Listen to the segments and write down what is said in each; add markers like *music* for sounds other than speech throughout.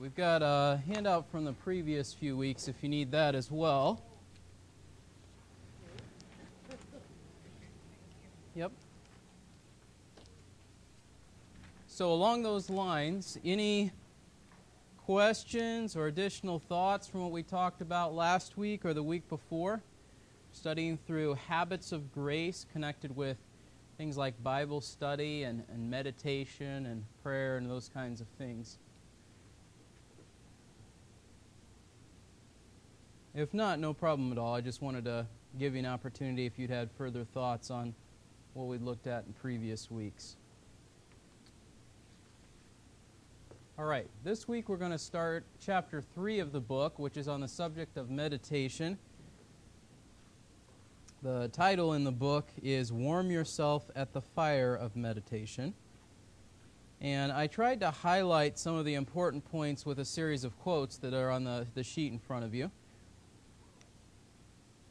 we've got a handout from the previous few weeks if you need that as well. Yep. So, along those lines, any questions or additional thoughts from what we talked about last week or the week before? Studying through habits of grace connected with things like Bible study and, and meditation and prayer and those kinds of things. If not, no problem at all. I just wanted to give you an opportunity if you'd had further thoughts on what we looked at in previous weeks. All right, this week we're going to start chapter 3 of the book, which is on the subject of meditation. The title in the book is Warm Yourself at the Fire of Meditation. And I tried to highlight some of the important points with a series of quotes that are on the, the sheet in front of you.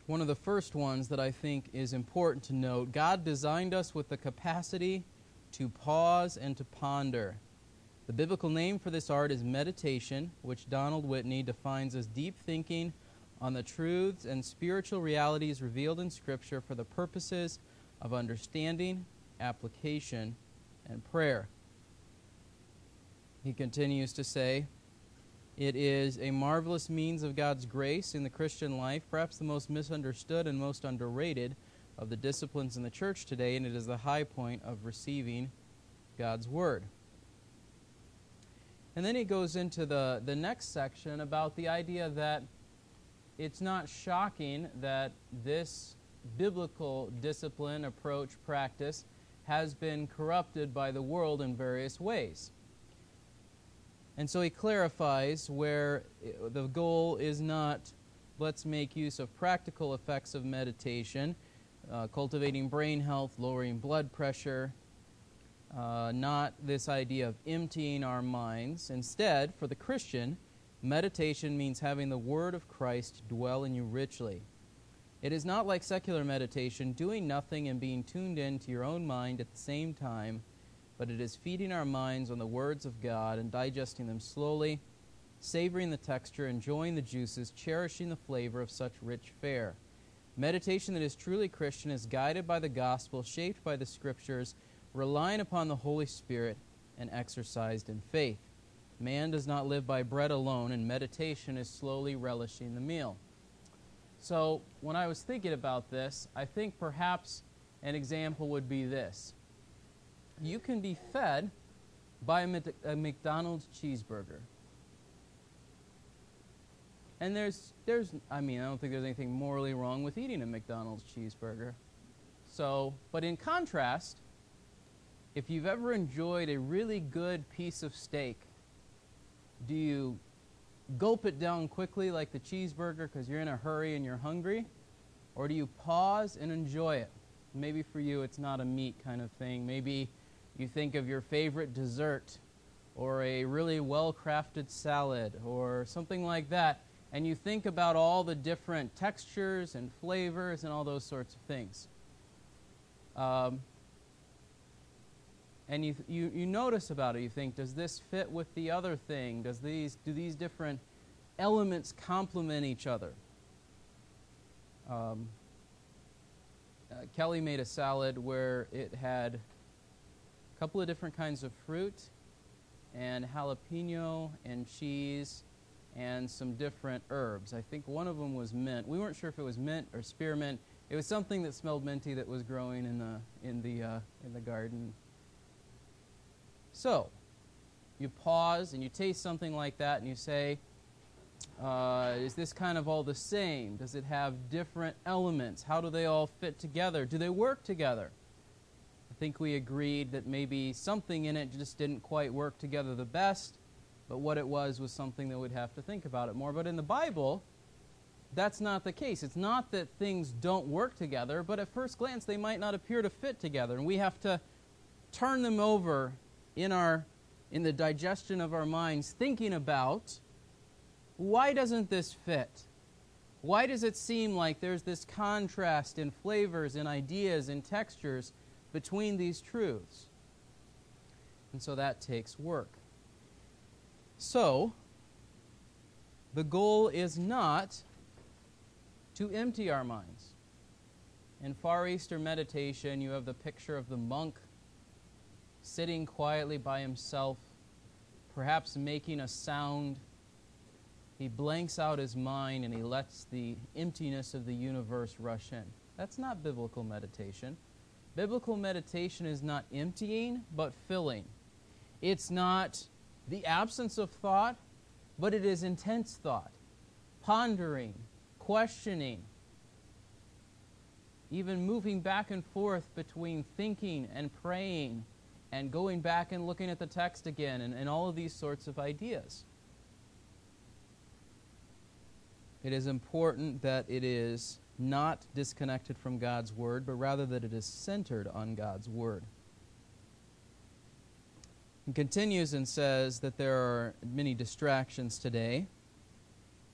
One of the first ones that I think is important to note God designed us with the capacity to pause and to ponder. The biblical name for this art is meditation, which Donald Whitney defines as deep thinking on the truths and spiritual realities revealed in Scripture for the purposes of understanding, application, and prayer. He continues to say, it is a marvelous means of God's grace in the Christian life, perhaps the most misunderstood and most underrated of the disciplines in the church today, and it is the high point of receiving God's Word. And then he goes into the, the next section about the idea that it's not shocking that this biblical discipline, approach, practice has been corrupted by the world in various ways. And so he clarifies where the goal is not let's make use of practical effects of meditation, uh, cultivating brain health, lowering blood pressure, uh, not this idea of emptying our minds. Instead, for the Christian, meditation means having the Word of Christ dwell in you richly. It is not like secular meditation, doing nothing and being tuned in to your own mind at the same time but it is feeding our minds on the words of God and digesting them slowly, savoring the texture, enjoying the juices, cherishing the flavor of such rich fare. Meditation that is truly Christian is guided by the gospel, shaped by the scriptures, relying upon the Holy Spirit, and exercised in faith. Man does not live by bread alone, and meditation is slowly relishing the meal. So, when I was thinking about this, I think perhaps an example would be this you can be fed by a McDonald's cheeseburger. And there's, there's, I mean, I don't think there's anything morally wrong with eating a McDonald's cheeseburger. So, but in contrast, if you've ever enjoyed a really good piece of steak, do you gulp it down quickly like the cheeseburger because you're in a hurry and you're hungry? Or do you pause and enjoy it? Maybe for you it's not a meat kind of thing. Maybe you think of your favorite dessert or a really well crafted salad or something like that, and you think about all the different textures and flavors and all those sorts of things. Um, and you, you, you notice about it, you think, does this fit with the other thing? Does these, do these different elements complement each other? Um, uh, Kelly made a salad where it had couple of different kinds of fruit and jalapeno and cheese and some different herbs. I think one of them was mint. We weren't sure if it was mint or spearmint. It was something that smelled minty that was growing in the in the uh, in the garden. So, you pause and you taste something like that and you say, uh, "Is this kind of all the same? Does it have different elements? How do they all fit together? Do they work together?" I think we agreed that maybe something in it just didn't quite work together the best, but what it was was something that we'd have to think about it more. But in the Bible, that's not the case. It's not that things don't work together, but at first glance they might not appear to fit together, and we have to turn them over in our in the digestion of our minds thinking about why doesn't this fit? Why does it seem like there's this contrast in flavors and ideas and textures between these truths. And so that takes work. So, the goal is not to empty our minds. In Far Eastern meditation, you have the picture of the monk sitting quietly by himself, perhaps making a sound. He blanks out his mind and he lets the emptiness of the universe rush in. That's not biblical meditation. Biblical meditation is not emptying, but filling. It's not the absence of thought, but it is intense thought, pondering, questioning, even moving back and forth between thinking and praying and going back and looking at the text again and, and all of these sorts of ideas. It is important that it is not disconnected from God's Word, but rather that it is centered on God's Word. He continues and says that there are many distractions today.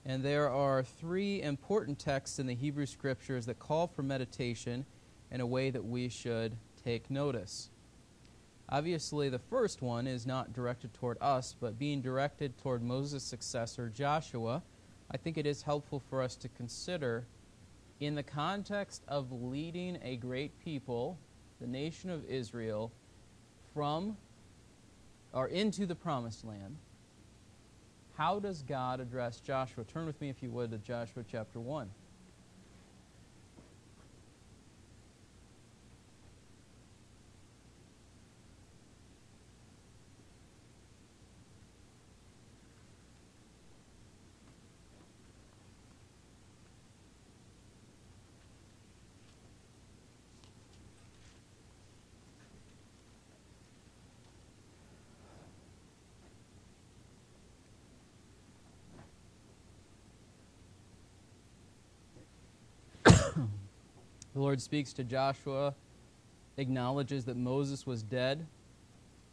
And there are three important texts in the Hebrew Scriptures that call for meditation in a way that we should take notice. Obviously, the first one is not directed toward us, but being directed toward Moses' successor, Joshua. I think it is helpful for us to consider in the context of leading a great people, the nation of Israel, from or into the promised land how does God address Joshua? Turn with me, if you would, to Joshua chapter 1. The Lord speaks to Joshua, acknowledges that Moses was dead,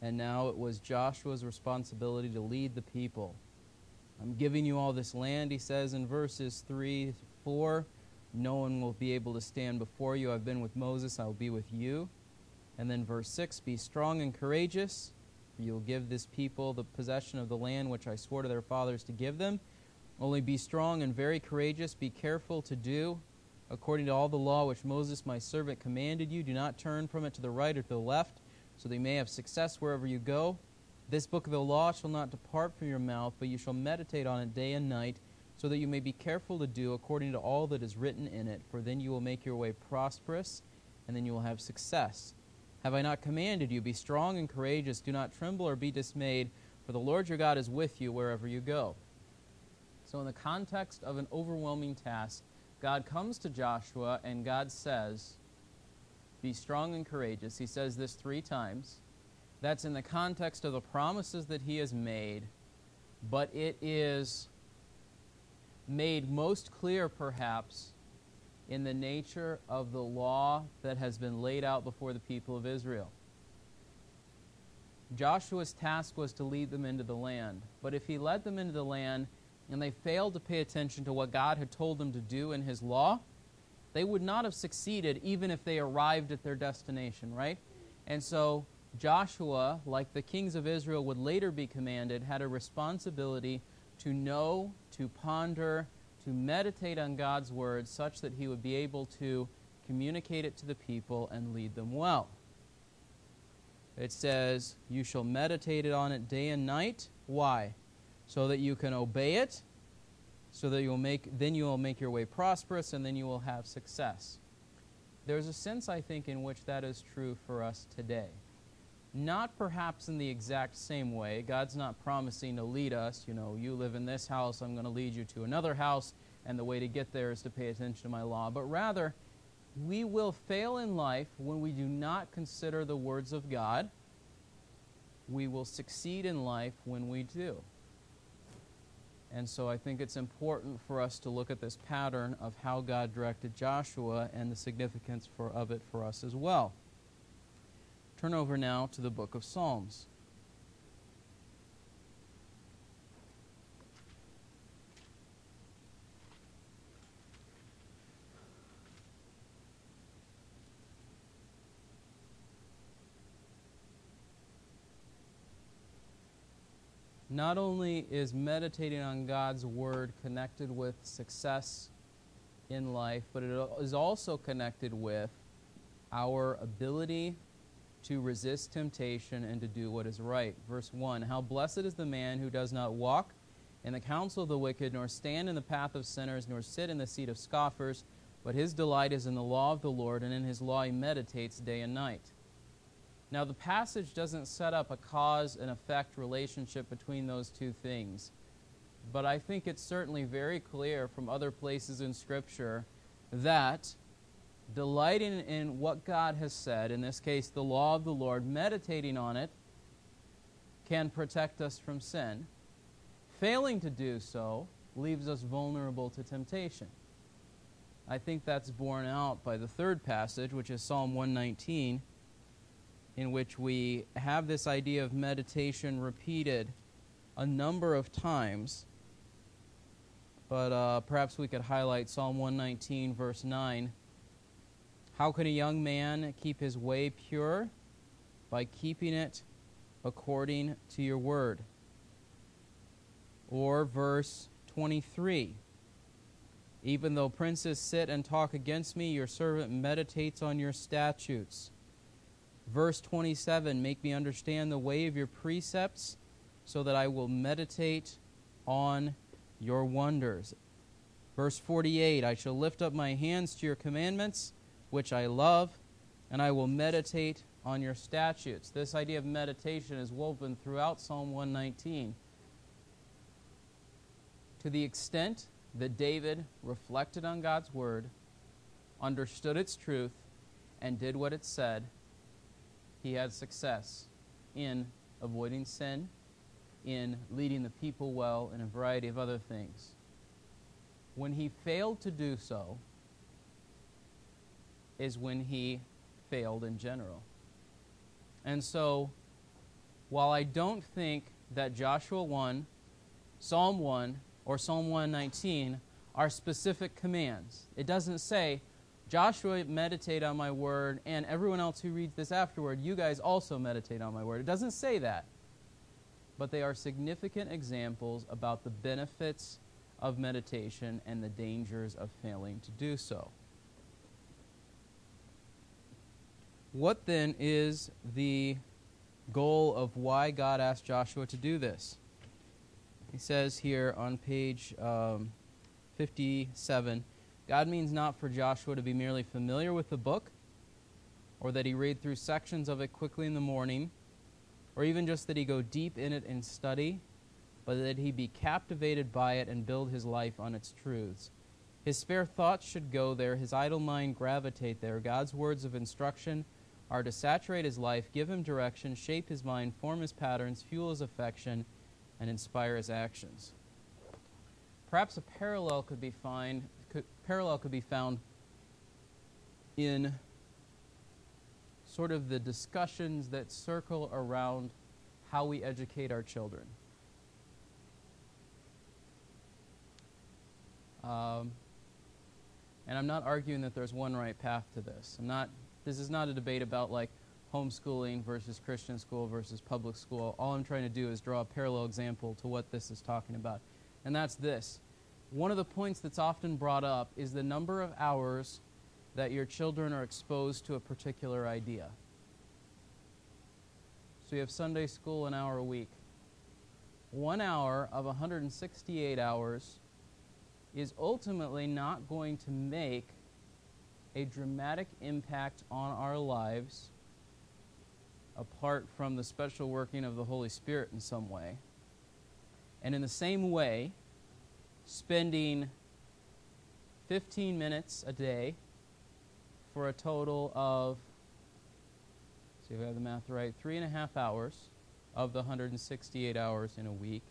and now it was Joshua's responsibility to lead the people. I'm giving you all this land, he says in verses 3 4. No one will be able to stand before you. I've been with Moses, I will be with you. And then verse 6 Be strong and courageous, for you will give this people the possession of the land which I swore to their fathers to give them. Only be strong and very courageous. Be careful to do according to all the law which Moses my servant commanded you. Do not turn from it to the right or to the left, so that you may have success wherever you go. This book of the law shall not depart from your mouth, but you shall meditate on it day and night, so that you may be careful to do according to all that is written in it, for then you will make your way prosperous, and then you will have success. Have I not commanded you? Be strong and courageous. Do not tremble or be dismayed, for the Lord your God is with you wherever you go. So, in the context of an overwhelming task, God comes to Joshua and God says, Be strong and courageous. He says this three times. That's in the context of the promises that he has made, but it is made most clear, perhaps, in the nature of the law that has been laid out before the people of Israel. Joshua's task was to lead them into the land, but if he led them into the land, and they failed to pay attention to what God had told them to do in His law, they would not have succeeded even if they arrived at their destination, right? And so Joshua, like the kings of Israel would later be commanded, had a responsibility to know, to ponder, to meditate on God's word such that he would be able to communicate it to the people and lead them well. It says, You shall meditate on it day and night. Why? So that you can obey it, so that you'll make, then you will make your way prosperous, and then you will have success. There's a sense, I think, in which that is true for us today. Not perhaps in the exact same way. God's not promising to lead us, you know, you live in this house, I'm going to lead you to another house, and the way to get there is to pay attention to my law. But rather, we will fail in life when we do not consider the words of God. We will succeed in life when we do. And so I think it's important for us to look at this pattern of how God directed Joshua and the significance for, of it for us as well. Turn over now to the book of Psalms. Not only is meditating on God's Word connected with success in life, but it is also connected with our ability to resist temptation and to do what is right. Verse 1 How blessed is the man who does not walk in the counsel of the wicked, nor stand in the path of sinners, nor sit in the seat of scoffers, but his delight is in the law of the Lord, and in his law he meditates day and night. Now, the passage doesn't set up a cause and effect relationship between those two things, but I think it's certainly very clear from other places in Scripture that delighting in what God has said, in this case, the law of the Lord, meditating on it, can protect us from sin. Failing to do so leaves us vulnerable to temptation. I think that's borne out by the third passage, which is Psalm 119, in which we have this idea of meditation repeated a number of times. But uh, perhaps we could highlight Psalm 119, verse 9 how can a young man keep his way pure? By keeping it according to your word. Or verse 23 Even though princes sit and talk against me, your servant meditates on your statutes. Verse 27 Make me understand the way of your precepts, so that I will meditate on your wonders. Verse 48 I shall lift up my hands to your commandments which I love, and I will meditate on your statutes. This idea of meditation is woven throughout Psalm 119. To the extent that David reflected on God's word, understood its truth, and did what it said, he had success in avoiding sin, in leading the people well, and a variety of other things. When he failed to do so, is when he failed in general. And so, while I don't think that Joshua 1, Psalm 1, or Psalm 119 are specific commands, it doesn't say, Joshua, meditate on my word, and everyone else who reads this afterward, you guys also meditate on my word. It doesn't say that. But they are significant examples about the benefits of meditation and the dangers of failing to do so. What then is the goal of why God asked Joshua to do this? He says here on page um, 57 God means not for Joshua to be merely familiar with the book, or that he read through sections of it quickly in the morning, or even just that he go deep in it and study, but that he be captivated by it and build his life on its truths. His spare thoughts should go there, his idle mind gravitate there. God's words of instruction are to saturate his life, give him direction, shape his mind, form his patterns, fuel his affection, and inspire his actions. Perhaps a parallel could be find could, parallel could be found in sort of the discussions that circle around how we educate our children. Um, and I'm not arguing that there's one right path to this. I'm not this is not a debate about like homeschooling versus Christian school versus public school. All I'm trying to do is draw a parallel example to what this is talking about. And that's this. One of the points that's often brought up is the number of hours that your children are exposed to a particular idea. So you have Sunday school an hour a week. One hour of 168 hours is ultimately not going to make a dramatic impact on our lives apart from the special working of the Holy Spirit in some way. And in the same way, spending 15 minutes a day for a total of, see if I have the math right, three and a half hours of the 168 hours in a week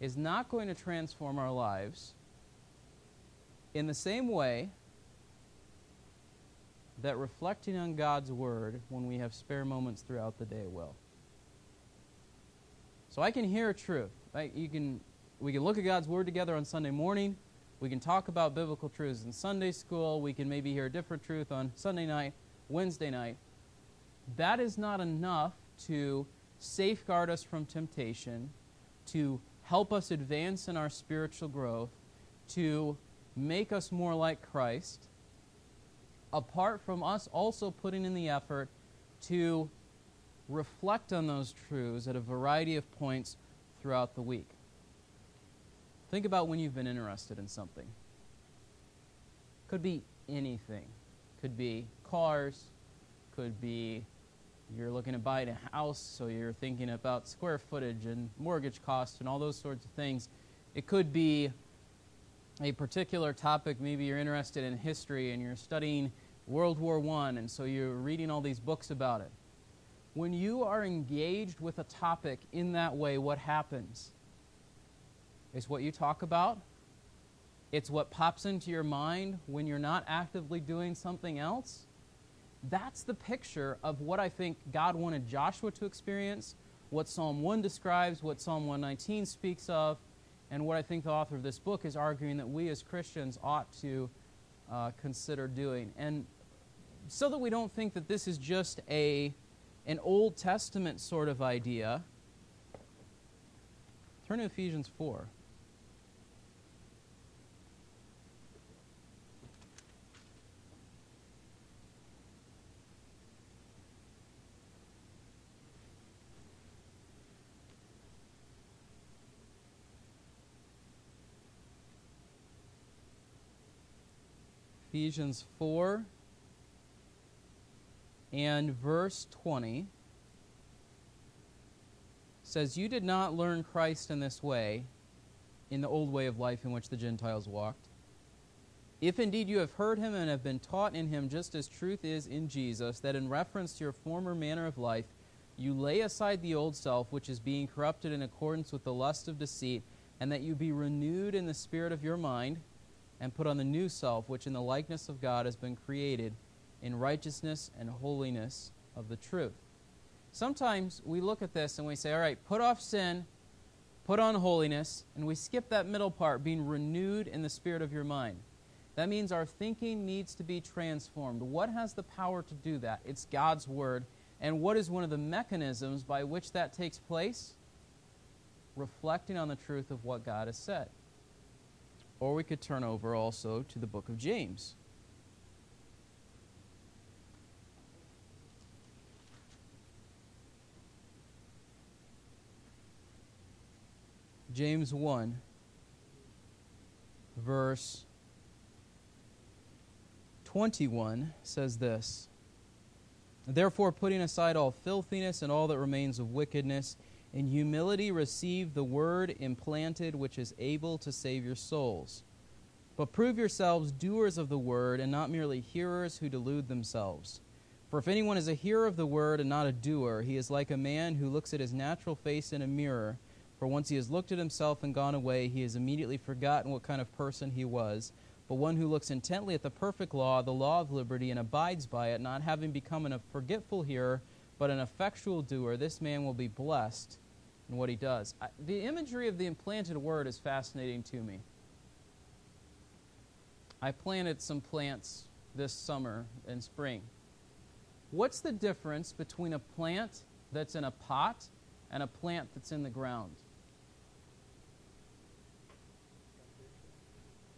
is not going to transform our lives. In the same way, that reflecting on God's Word when we have spare moments throughout the day will. So I can hear truth. Right? You can, we can look at God's Word together on Sunday morning. We can talk about biblical truths in Sunday school. We can maybe hear a different truth on Sunday night, Wednesday night. That is not enough to safeguard us from temptation, to help us advance in our spiritual growth, to make us more like Christ, apart from us also putting in the effort to reflect on those truths at a variety of points throughout the week. Think about when you've been interested in something. Could be anything. Could be cars, could be you're looking to buy a house, so you're thinking about square footage and mortgage costs and all those sorts of things. It could be a particular topic. Maybe you're interested in history and you're studying World War I, and so you're reading all these books about it. When you are engaged with a topic in that way, what happens? Is what you talk about. It's what pops into your mind when you're not actively doing something else. That's the picture of what I think God wanted Joshua to experience, what Psalm 1 describes, what Psalm 119 speaks of, and what I think the author of this book is arguing that we as Christians ought to uh, consider doing. And so that we don't think that this is just a, an Old Testament sort of idea, turn to Ephesians 4. Ephesians 4 and verse 20 says, You did not learn Christ in this way, in the old way of life in which the Gentiles walked. If indeed you have heard him and have been taught in him, just as truth is in Jesus, that in reference to your former manner of life, you lay aside the old self, which is being corrupted in accordance with the lust of deceit, and that you be renewed in the spirit of your mind and put on the new self, which in the likeness of God has been created in righteousness and holiness of the truth. Sometimes we look at this and we say, all right, put off sin, put on holiness, and we skip that middle part, being renewed in the spirit of your mind. That means our thinking needs to be transformed. What has the power to do that? It's God's Word. And what is one of the mechanisms by which that takes place? Reflecting on the truth of what God has said. Or we could turn over also to the book of James. James 1, verse 21 says this Therefore, putting aside all filthiness and all that remains of wickedness, in humility receive the word implanted, which is able to save your souls. But prove yourselves doers of the word, and not merely hearers who delude themselves. For if anyone is a hearer of the word and not a doer, he is like a man who looks at his natural face in a mirror. For once he has looked at himself and gone away, he has immediately forgotten what kind of person he was. But one who looks intently at the perfect law, the law of liberty, and abides by it, not having become a forgetful hearer, but an effectual doer, this man will be blessed in what he does. I, the imagery of the implanted word is fascinating to me. I planted some plants this summer and spring. What's the difference between a plant that's in a pot and a plant that's in the ground?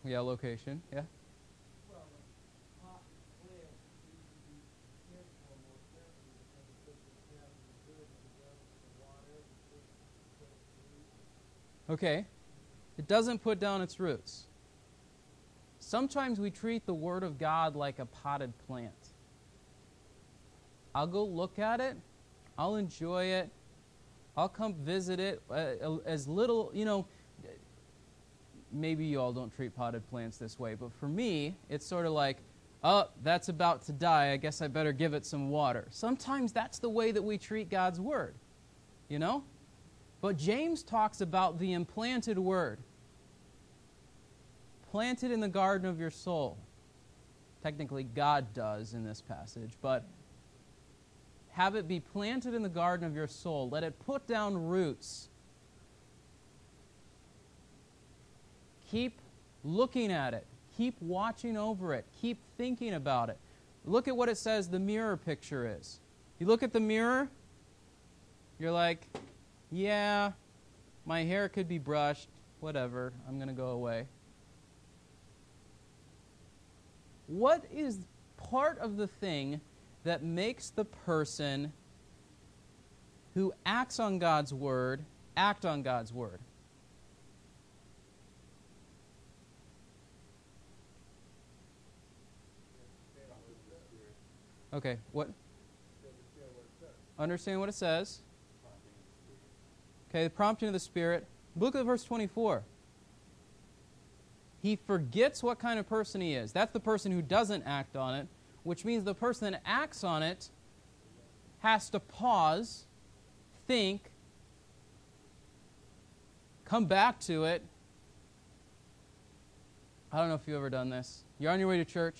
Yeah, location. Yeah. Okay? It doesn't put down its roots. Sometimes we treat the Word of God like a potted plant. I'll go look at it, I'll enjoy it, I'll come visit it uh, as little, you know. Maybe you all don't treat potted plants this way, but for me, it's sort of like, oh, that's about to die. I guess I better give it some water. Sometimes that's the way that we treat God's Word, you know? But James talks about the implanted word, planted in the garden of your soul. Technically, God does in this passage, but have it be planted in the garden of your soul. Let it put down roots. Keep looking at it. Keep watching over it. Keep thinking about it. Look at what it says the mirror picture is. You look at the mirror, you're like, yeah, my hair could be brushed, whatever, I'm going to go away. What is part of the thing that makes the person who acts on God's word act on God's word? Okay, what? Understand what it says. Okay, the prompting of the Spirit. Look at verse 24. He forgets what kind of person he is. That's the person who doesn't act on it, which means the person that acts on it has to pause, think, come back to it. I don't know if you've ever done this. You're on your way to church.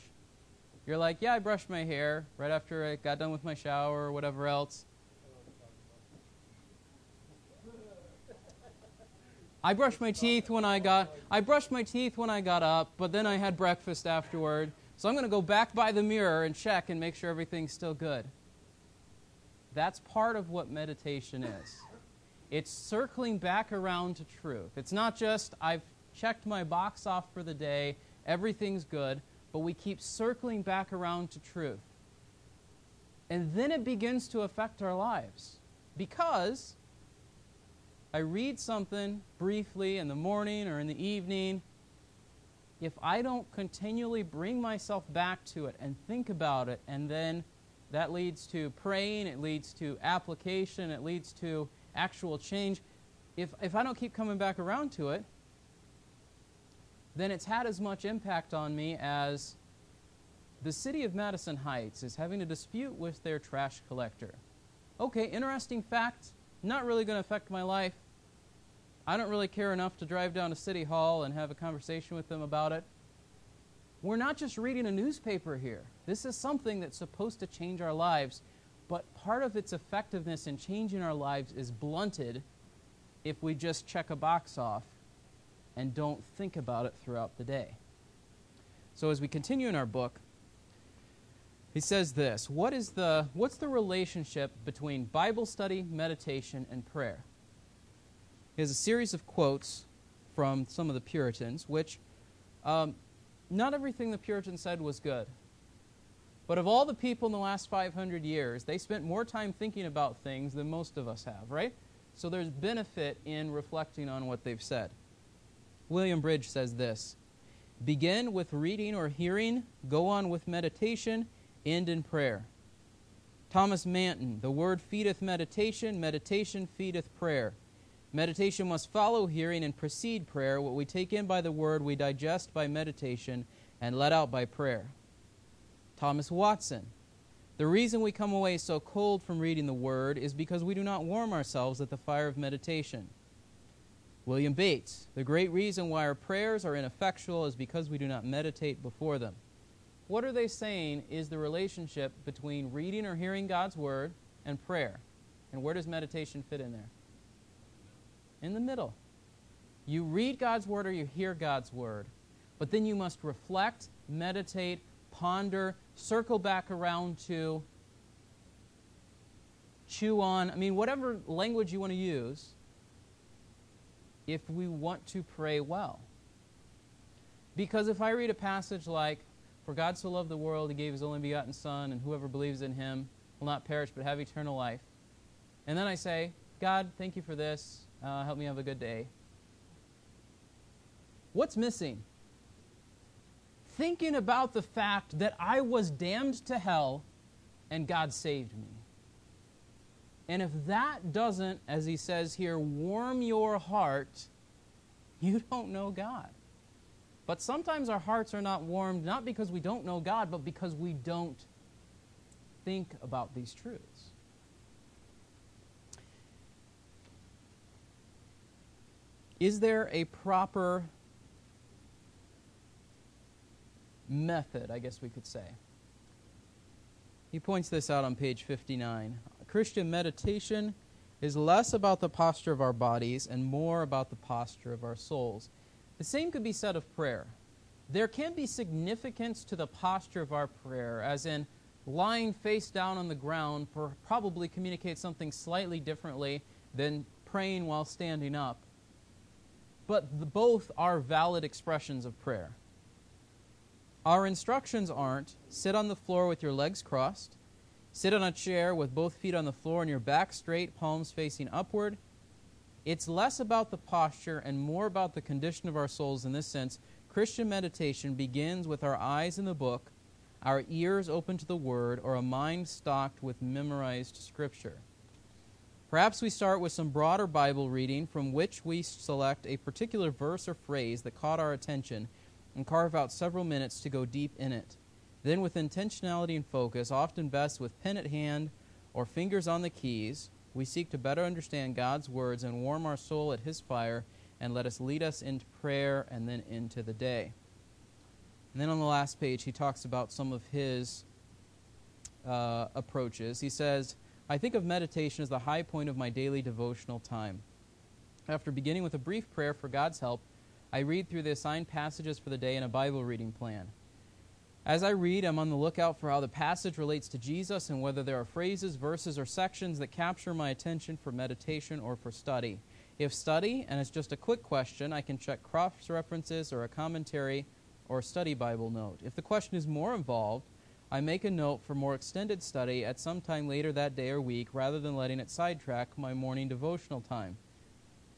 You're like, yeah, I brushed my hair right after I got done with my shower or whatever else. I brushed my teeth when I got I brushed my teeth when I got up, but then I had breakfast afterward. So I'm going to go back by the mirror and check and make sure everything's still good. That's part of what meditation is. It's circling back around to truth. It's not just I've checked my box off for the day, everything's good, but we keep circling back around to truth. And then it begins to affect our lives because I read something briefly in the morning or in the evening, if I don't continually bring myself back to it and think about it, and then that leads to praying, it leads to application, it leads to actual change. If, if I don't keep coming back around to it, then it's had as much impact on me as the city of Madison Heights is having a dispute with their trash collector. Okay, interesting fact, not really going to affect my life. I don't really care enough to drive down to City Hall and have a conversation with them about it. We're not just reading a newspaper here. This is something that's supposed to change our lives, but part of its effectiveness in changing our lives is blunted if we just check a box off and don't think about it throughout the day. So as we continue in our book, he says this, what is the what's the relationship between Bible study, meditation and prayer? He has a series of quotes from some of the Puritans, which um, not everything the Puritans said was good. But of all the people in the last 500 years, they spent more time thinking about things than most of us have, right? So there's benefit in reflecting on what they've said. William Bridge says this Begin with reading or hearing, go on with meditation, end in prayer. Thomas Manton, the word feedeth meditation, meditation feedeth prayer. Meditation must follow hearing and precede prayer. What we take in by the word, we digest by meditation and let out by prayer. Thomas Watson. The reason we come away so cold from reading the word is because we do not warm ourselves at the fire of meditation. William Bates. The great reason why our prayers are ineffectual is because we do not meditate before them. What are they saying is the relationship between reading or hearing God's word and prayer? And where does meditation fit in there? in the middle. You read God's word or you hear God's word, but then you must reflect, meditate, ponder, circle back around to, chew on, I mean, whatever language you want to use, if we want to pray well. Because if I read a passage like, For God so loved the world, he gave his only begotten Son, and whoever believes in him will not perish but have eternal life. And then I say, God, thank you for this. Uh, help me have a good day. What's missing? Thinking about the fact that I was damned to hell and God saved me. And if that doesn't, as he says here, warm your heart, you don't know God. But sometimes our hearts are not warmed not because we don't know God, but because we don't think about these truths. Is there a proper method, I guess we could say? He points this out on page 59. Christian meditation is less about the posture of our bodies and more about the posture of our souls. The same could be said of prayer. There can be significance to the posture of our prayer, as in lying face down on the ground probably communicates something slightly differently than praying while standing up but the, both are valid expressions of prayer. Our instructions aren't sit on the floor with your legs crossed, sit on a chair with both feet on the floor and your back straight, palms facing upward. It's less about the posture and more about the condition of our souls in this sense. Christian meditation begins with our eyes in the book, our ears open to the Word, or a mind stocked with memorized Scripture. Perhaps we start with some broader Bible reading from which we select a particular verse or phrase that caught our attention and carve out several minutes to go deep in it. Then, with intentionality and focus, often best with pen at hand or fingers on the keys, we seek to better understand God's words and warm our soul at His fire and let us lead us into prayer and then into the day. And then on the last page, he talks about some of his uh, approaches. He says, I think of meditation as the high point of my daily devotional time. After beginning with a brief prayer for God's help, I read through the assigned passages for the day in a Bible reading plan. As I read, I'm on the lookout for how the passage relates to Jesus and whether there are phrases, verses, or sections that capture my attention for meditation or for study. If study, and it's just a quick question, I can check cross references or a commentary or study Bible note. If the question is more involved, I make a note for more extended study at some time later that day or week rather than letting it sidetrack my morning devotional time.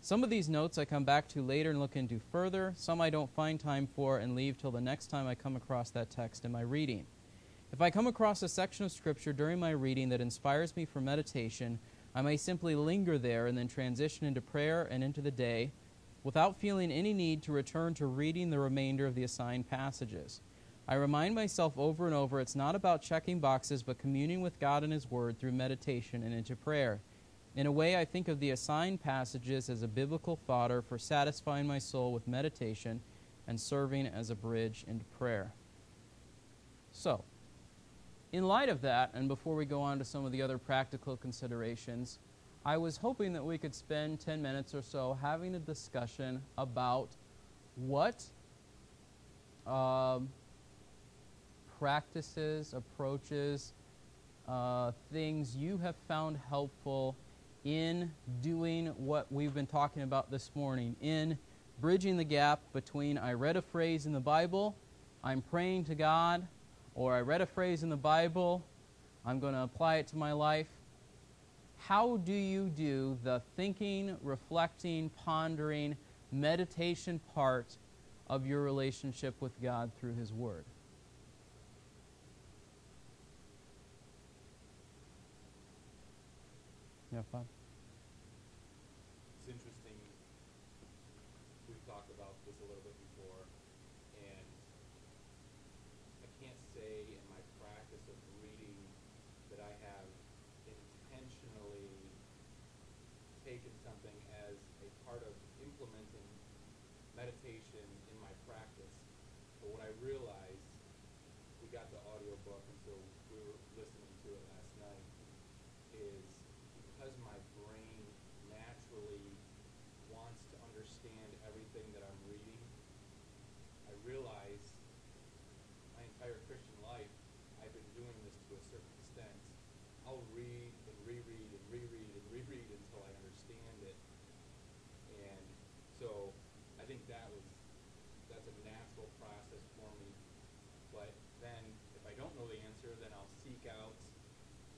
Some of these notes I come back to later and look into further. Some I don't find time for and leave till the next time I come across that text in my reading. If I come across a section of Scripture during my reading that inspires me for meditation, I may simply linger there and then transition into prayer and into the day without feeling any need to return to reading the remainder of the assigned passages. I remind myself over and over it's not about checking boxes, but communing with God and His Word through meditation and into prayer. In a way, I think of the assigned passages as a biblical fodder for satisfying my soul with meditation and serving as a bridge into prayer. So, in light of that, and before we go on to some of the other practical considerations, I was hoping that we could spend 10 minutes or so having a discussion about what um, practices, approaches, uh, things you have found helpful in doing what we've been talking about this morning, in bridging the gap between I read a phrase in the Bible, I'm praying to God, or I read a phrase in the Bible, I'm going to apply it to my life. How do you do the thinking, reflecting, pondering, meditation part of your relationship with God through His Word? You have fun? It's interesting. We've talked about this a little bit before, and I can't say in my practice of reading that I have intentionally taken something as a part of implementing meditation in my practice. But what I realized, we got the audiobook, and so we were listening to it last night, is because my brain naturally wants to understand everything that I'm reading, I realize my entire Christian life, I've been doing this to a certain extent. I'll read and reread and reread and reread until I understand it. And so I think that was that's a natural process for me. But then if I don't know the answer, then I'll seek out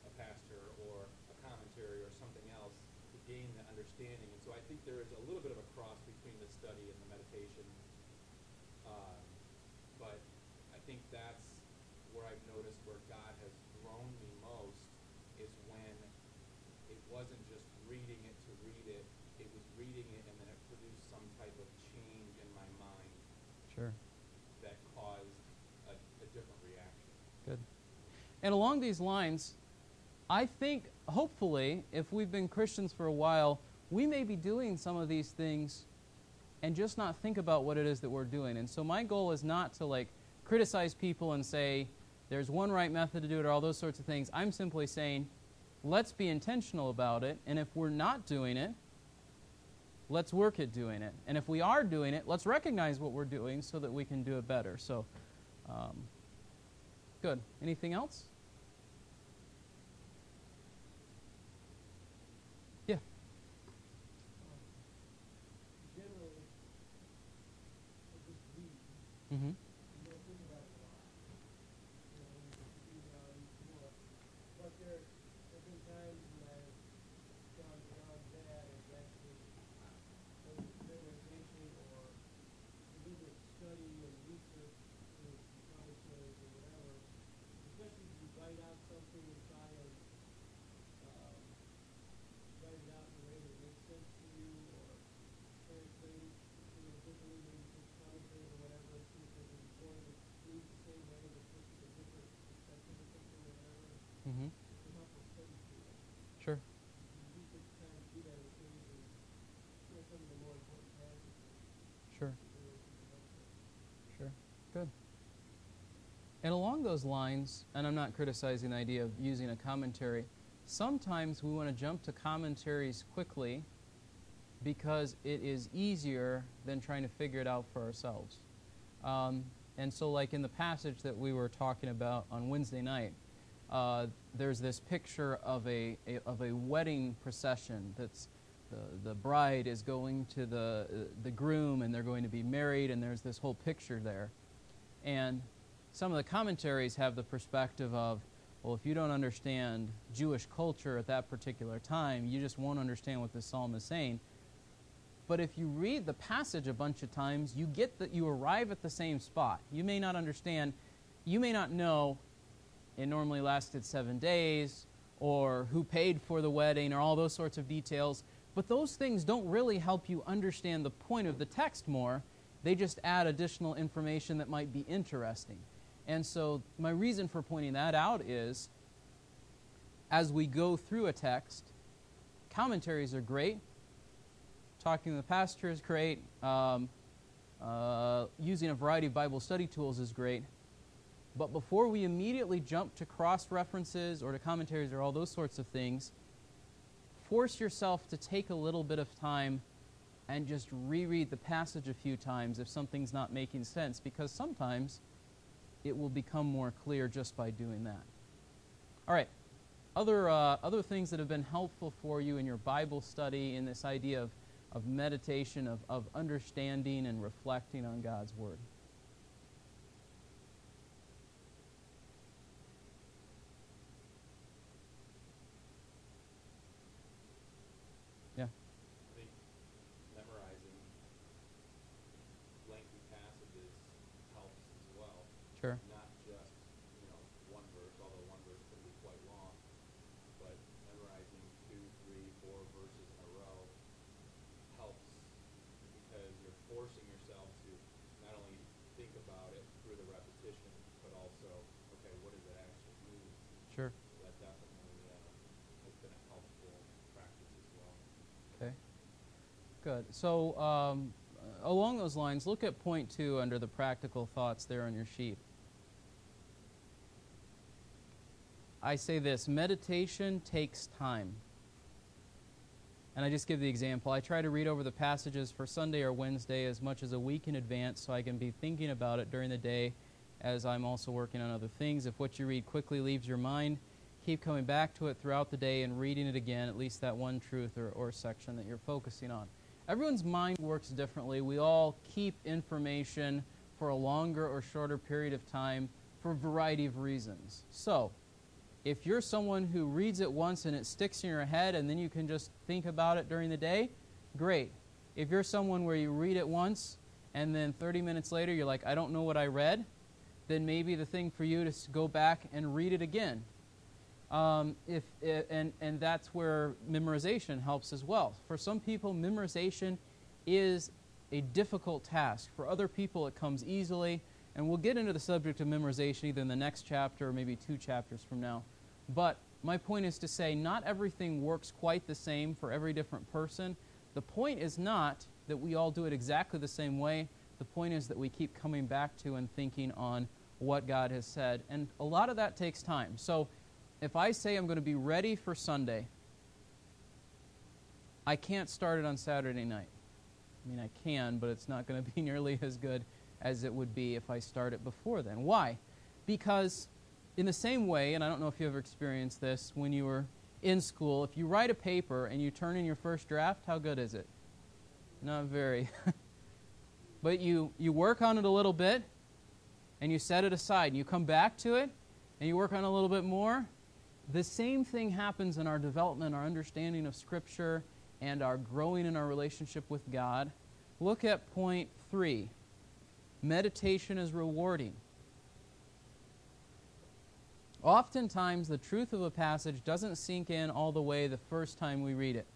a pastor or a commentary or something else to gain the understanding. And so I think there is a little bit of a cross between the study and the meditation. Um, but I think that's where I've noticed where God has grown me most is when it wasn't just reading it to read it, it was reading it and then it produced some type of change in my mind Sure. that caused a, a different reaction. Good. And along these lines, I think, hopefully, if we've been Christians for a while, we may be doing some of these things and just not think about what it is that we're doing. And so my goal is not to like criticize people and say there's one right method to do it or all those sorts of things. I'm simply saying let's be intentional about it. And if we're not doing it, let's work at doing it. And if we are doing it, let's recognize what we're doing so that we can do it better. So, um, good. Anything else? Good. And along those lines, and I'm not criticizing the idea of using a commentary, sometimes we want to jump to commentaries quickly because it is easier than trying to figure it out for ourselves. Um, and so, like in the passage that we were talking about on Wednesday night, uh, there's this picture of a, a, of a wedding procession that's the, the bride is going to the, uh, the groom and they're going to be married, and there's this whole picture there. And some of the commentaries have the perspective of, well, if you don't understand Jewish culture at that particular time, you just won't understand what the psalm is saying. But if you read the passage a bunch of times, you get that you arrive at the same spot. You may not understand, you may not know it normally lasted seven days, or who paid for the wedding, or all those sorts of details. But those things don't really help you understand the point of the text more. They just add additional information that might be interesting. And so, my reason for pointing that out is as we go through a text, commentaries are great, talking to the pastor is great. Um, uh, using a variety of Bible study tools is great. But before we immediately jump to cross references or to commentaries or all those sorts of things, force yourself to take a little bit of time and just reread the passage a few times if something's not making sense, because sometimes it will become more clear just by doing that. All right. Other, uh, other things that have been helpful for you in your Bible study in this idea of of meditation, of, of understanding and reflecting on God's Word. Yeah. I think memorizing lengthy passages helps as well. Sure. Not just, you know, one verse, although one verse can be quite long, but memorizing two, three, four verses in a row helps because you're forcing yourself to not only think about it through the repetition, but also, okay, what does it actually mean? Sure. So that definitely uh, has been a helpful practice as well. Okay. Good. So, um, along those lines, look at point two under the practical thoughts there on your sheet. I say this meditation takes time. And I just give the example. I try to read over the passages for Sunday or Wednesday as much as a week in advance so I can be thinking about it during the day as I'm also working on other things. If what you read quickly leaves your mind, keep coming back to it throughout the day and reading it again, at least that one truth or, or section that you're focusing on. Everyone's mind works differently. We all keep information for a longer or shorter period of time for a variety of reasons. So, if you're someone who reads it once and it sticks in your head and then you can just think about it during the day, great. If you're someone where you read it once and then 30 minutes later you're like, I don't know what I read, then maybe the thing for you is to go back and read it again. Um, if, and, and that's where memorization helps as well. For some people, memorization is a difficult task. For other people, it comes easily. And we'll get into the subject of memorization either in the next chapter or maybe two chapters from now. But my point is to say not everything works quite the same for every different person. The point is not that we all do it exactly the same way. The point is that we keep coming back to and thinking on what God has said. And a lot of that takes time. So if I say I'm going to be ready for Sunday, I can't start it on Saturday night. I mean, I can, but it's not going *laughs* to be nearly as good as it would be if I start it before then. Why? Because, in the same way, and I don't know if you ever experienced this when you were in school, if you write a paper and you turn in your first draft, how good is it? Not very. *laughs* but you, you work on it a little bit and you set it aside and you come back to it and you work on it a little bit more. The same thing happens in our development, our understanding of Scripture, and our growing in our relationship with God. Look at point three meditation is rewarding. Oftentimes, the truth of a passage doesn't sink in all the way the first time we read it,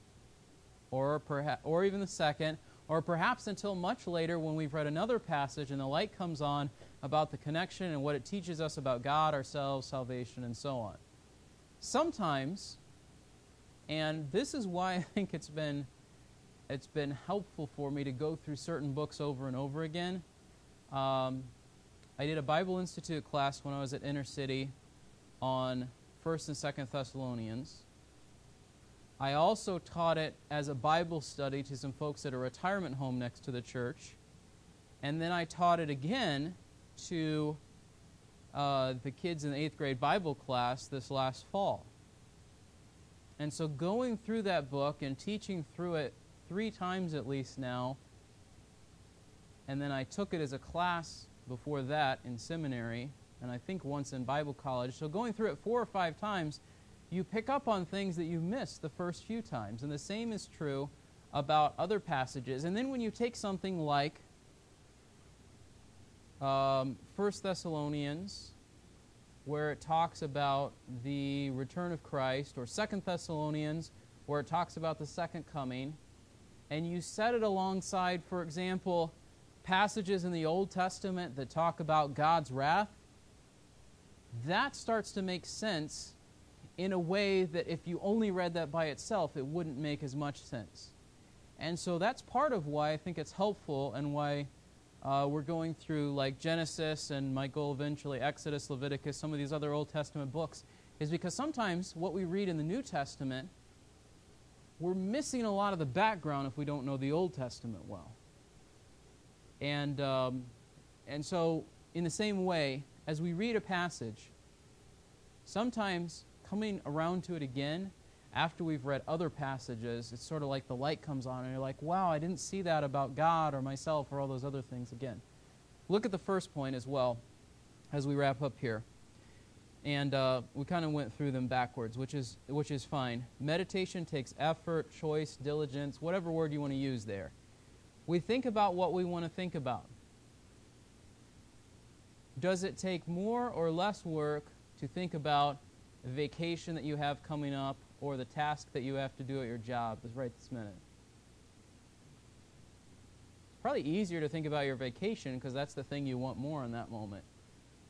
or, perha- or even the second, or perhaps until much later when we've read another passage and the light comes on about the connection and what it teaches us about God, ourselves, salvation, and so on. Sometimes, and this is why I think it's been, it's been helpful for me to go through certain books over and over again. Um, I did a Bible Institute class when I was at Inner City on 1st and 2nd Thessalonians. I also taught it as a Bible study to some folks at a retirement home next to the church. And then I taught it again to uh, the kids in the eighth grade Bible class this last fall. And so going through that book and teaching through it three times at least now, and then I took it as a class before that in seminary, and I think once in Bible college. So going through it four or five times, you pick up on things that you missed the first few times. And the same is true about other passages. And then when you take something like um, 1 Thessalonians, where it talks about the return of Christ, or 2 Thessalonians, where it talks about the second coming, and you set it alongside, for example, passages in the Old Testament that talk about God's wrath, that starts to make sense in a way that if you only read that by itself, it wouldn't make as much sense. And so that's part of why I think it's helpful and why uh, we're going through like Genesis and my goal eventually Exodus, Leviticus, some of these other Old Testament books, is because sometimes what we read in the New Testament, we're missing a lot of the background if we don't know the Old Testament well. And, um, and so, in the same way, as we read a passage, sometimes coming around to it again after we've read other passages, it's sort of like the light comes on and you're like, wow, I didn't see that about God or myself or all those other things again. Look at the first point as well as we wrap up here. And uh, we kind of went through them backwards, which is, which is fine. Meditation takes effort, choice, diligence, whatever word you want to use there. We think about what we want to think about. Does it take more or less work to think about vacation that you have coming up or the task that you have to do at your job is right this minute? It's probably easier to think about your vacation because that's the thing you want more in that moment.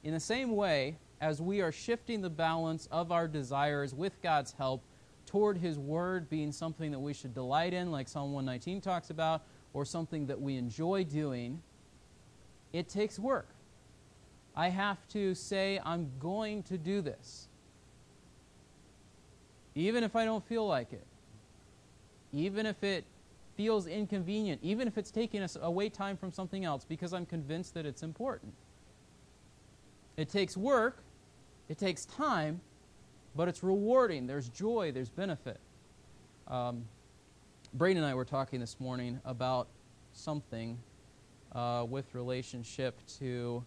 In the same way, as we are shifting the balance of our desires with God's help toward His Word being something that we should delight in, like Psalm 119 talks about, or something that we enjoy doing, it takes work. I have to say, I'm going to do this. Even if I don't feel like it. Even if it feels inconvenient. Even if it's taking us away time from something else because I'm convinced that it's important. It takes work, it takes time, but it's rewarding. There's joy, there's benefit. Um, Braden and I were talking this morning about something uh, with relationship to.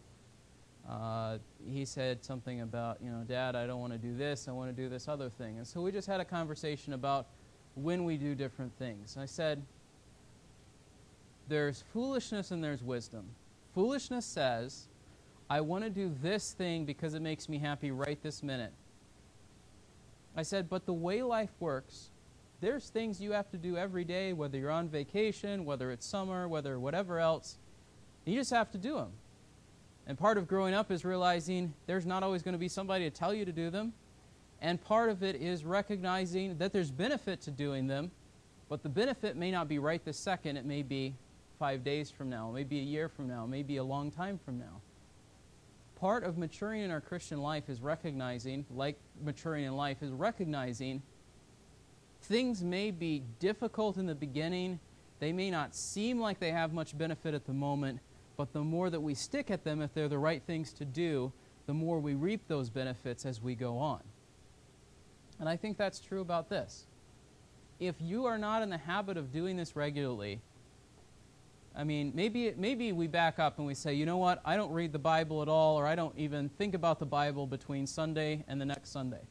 Uh, he said something about, you know, Dad, I don't want to do this, I want to do this other thing. And so we just had a conversation about when we do different things. And I said, there's foolishness and there's wisdom. Foolishness says, I want to do this thing because it makes me happy right this minute. I said, but the way life works, there's things you have to do every day, whether you're on vacation, whether it's summer, whether whatever else. You just have to do them. And part of growing up is realizing there's not always going to be somebody to tell you to do them. And part of it is recognizing that there's benefit to doing them, but the benefit may not be right this second. It may be five days from now, maybe a year from now, maybe a long time from now. Part of maturing in our Christian life is recognizing, like maturing in life, is recognizing things may be difficult in the beginning. They may not seem like they have much benefit at the moment, but the more that we stick at them, if they're the right things to do, the more we reap those benefits as we go on. And I think that's true about this. If you are not in the habit of doing this regularly, I mean, maybe, maybe we back up and we say, you know what, I don't read the Bible at all, or I don't even think about the Bible between Sunday and the next Sunday.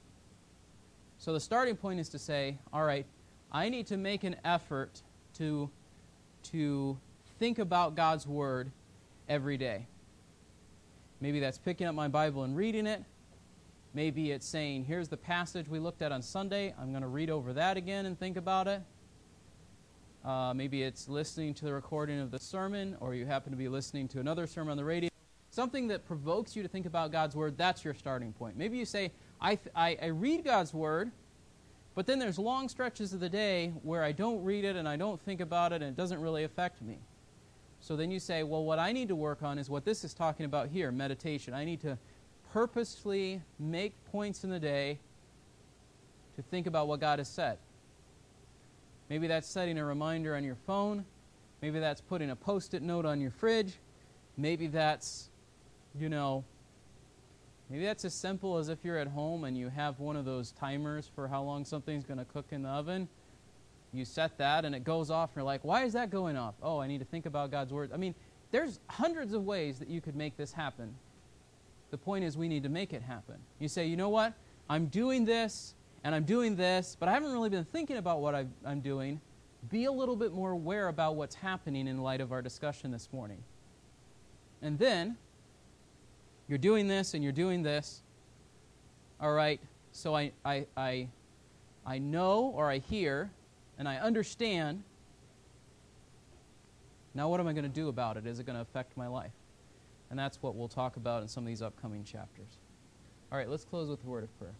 So the starting point is to say, all right, I need to make an effort to, to think about God's Word every day. Maybe that's picking up my Bible and reading it. Maybe it's saying, here's the passage we looked at on Sunday. I'm going to read over that again and think about it. Uh, maybe it's listening to the recording of the sermon, or you happen to be listening to another sermon on the radio. Something that provokes you to think about God's Word, that's your starting point. Maybe you say, I, I, I read God's Word, but then there's long stretches of the day where I don't read it and I don't think about it and it doesn't really affect me. So then you say, well, what I need to work on is what this is talking about here meditation. I need to purposely make points in the day to think about what God has said. Maybe that's setting a reminder on your phone. Maybe that's putting a post it note on your fridge. Maybe that's, you know, maybe that's as simple as if you're at home and you have one of those timers for how long something's going to cook in the oven. You set that and it goes off, and you're like, why is that going off? Oh, I need to think about God's word. I mean, there's hundreds of ways that you could make this happen. The point is, we need to make it happen. You say, you know what? I'm doing this and I'm doing this, but I haven't really been thinking about what i am doing. Be a little bit more aware about what's happening in light of our discussion this morning. And then, you're doing this and you're doing this. All right, so I, I, I, I know or I hear and I understand. Now, what am I going to do about it? Is it going to affect my life? And that's what we'll talk about in some of these upcoming chapters. All right, let's close with a word of prayer.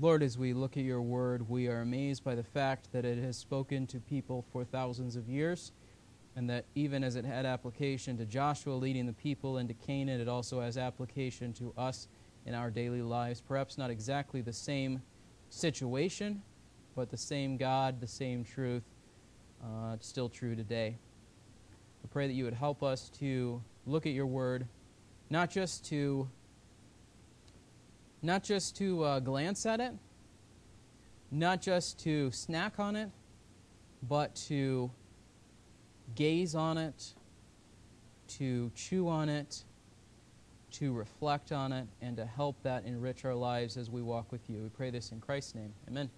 Lord, as we look at your word, we are amazed by the fact that it has spoken to people for thousands of years, and that even as it had application to Joshua leading the people into Canaan, it also has application to us in our daily lives. Perhaps not exactly the same situation, but the same God, the same truth, uh, still true today. I pray that you would help us to look at your word, not just to not just to uh, glance at it, not just to snack on it, but to gaze on it, to chew on it, to reflect on it, and to help that enrich our lives as we walk with you. We pray this in Christ's name. Amen.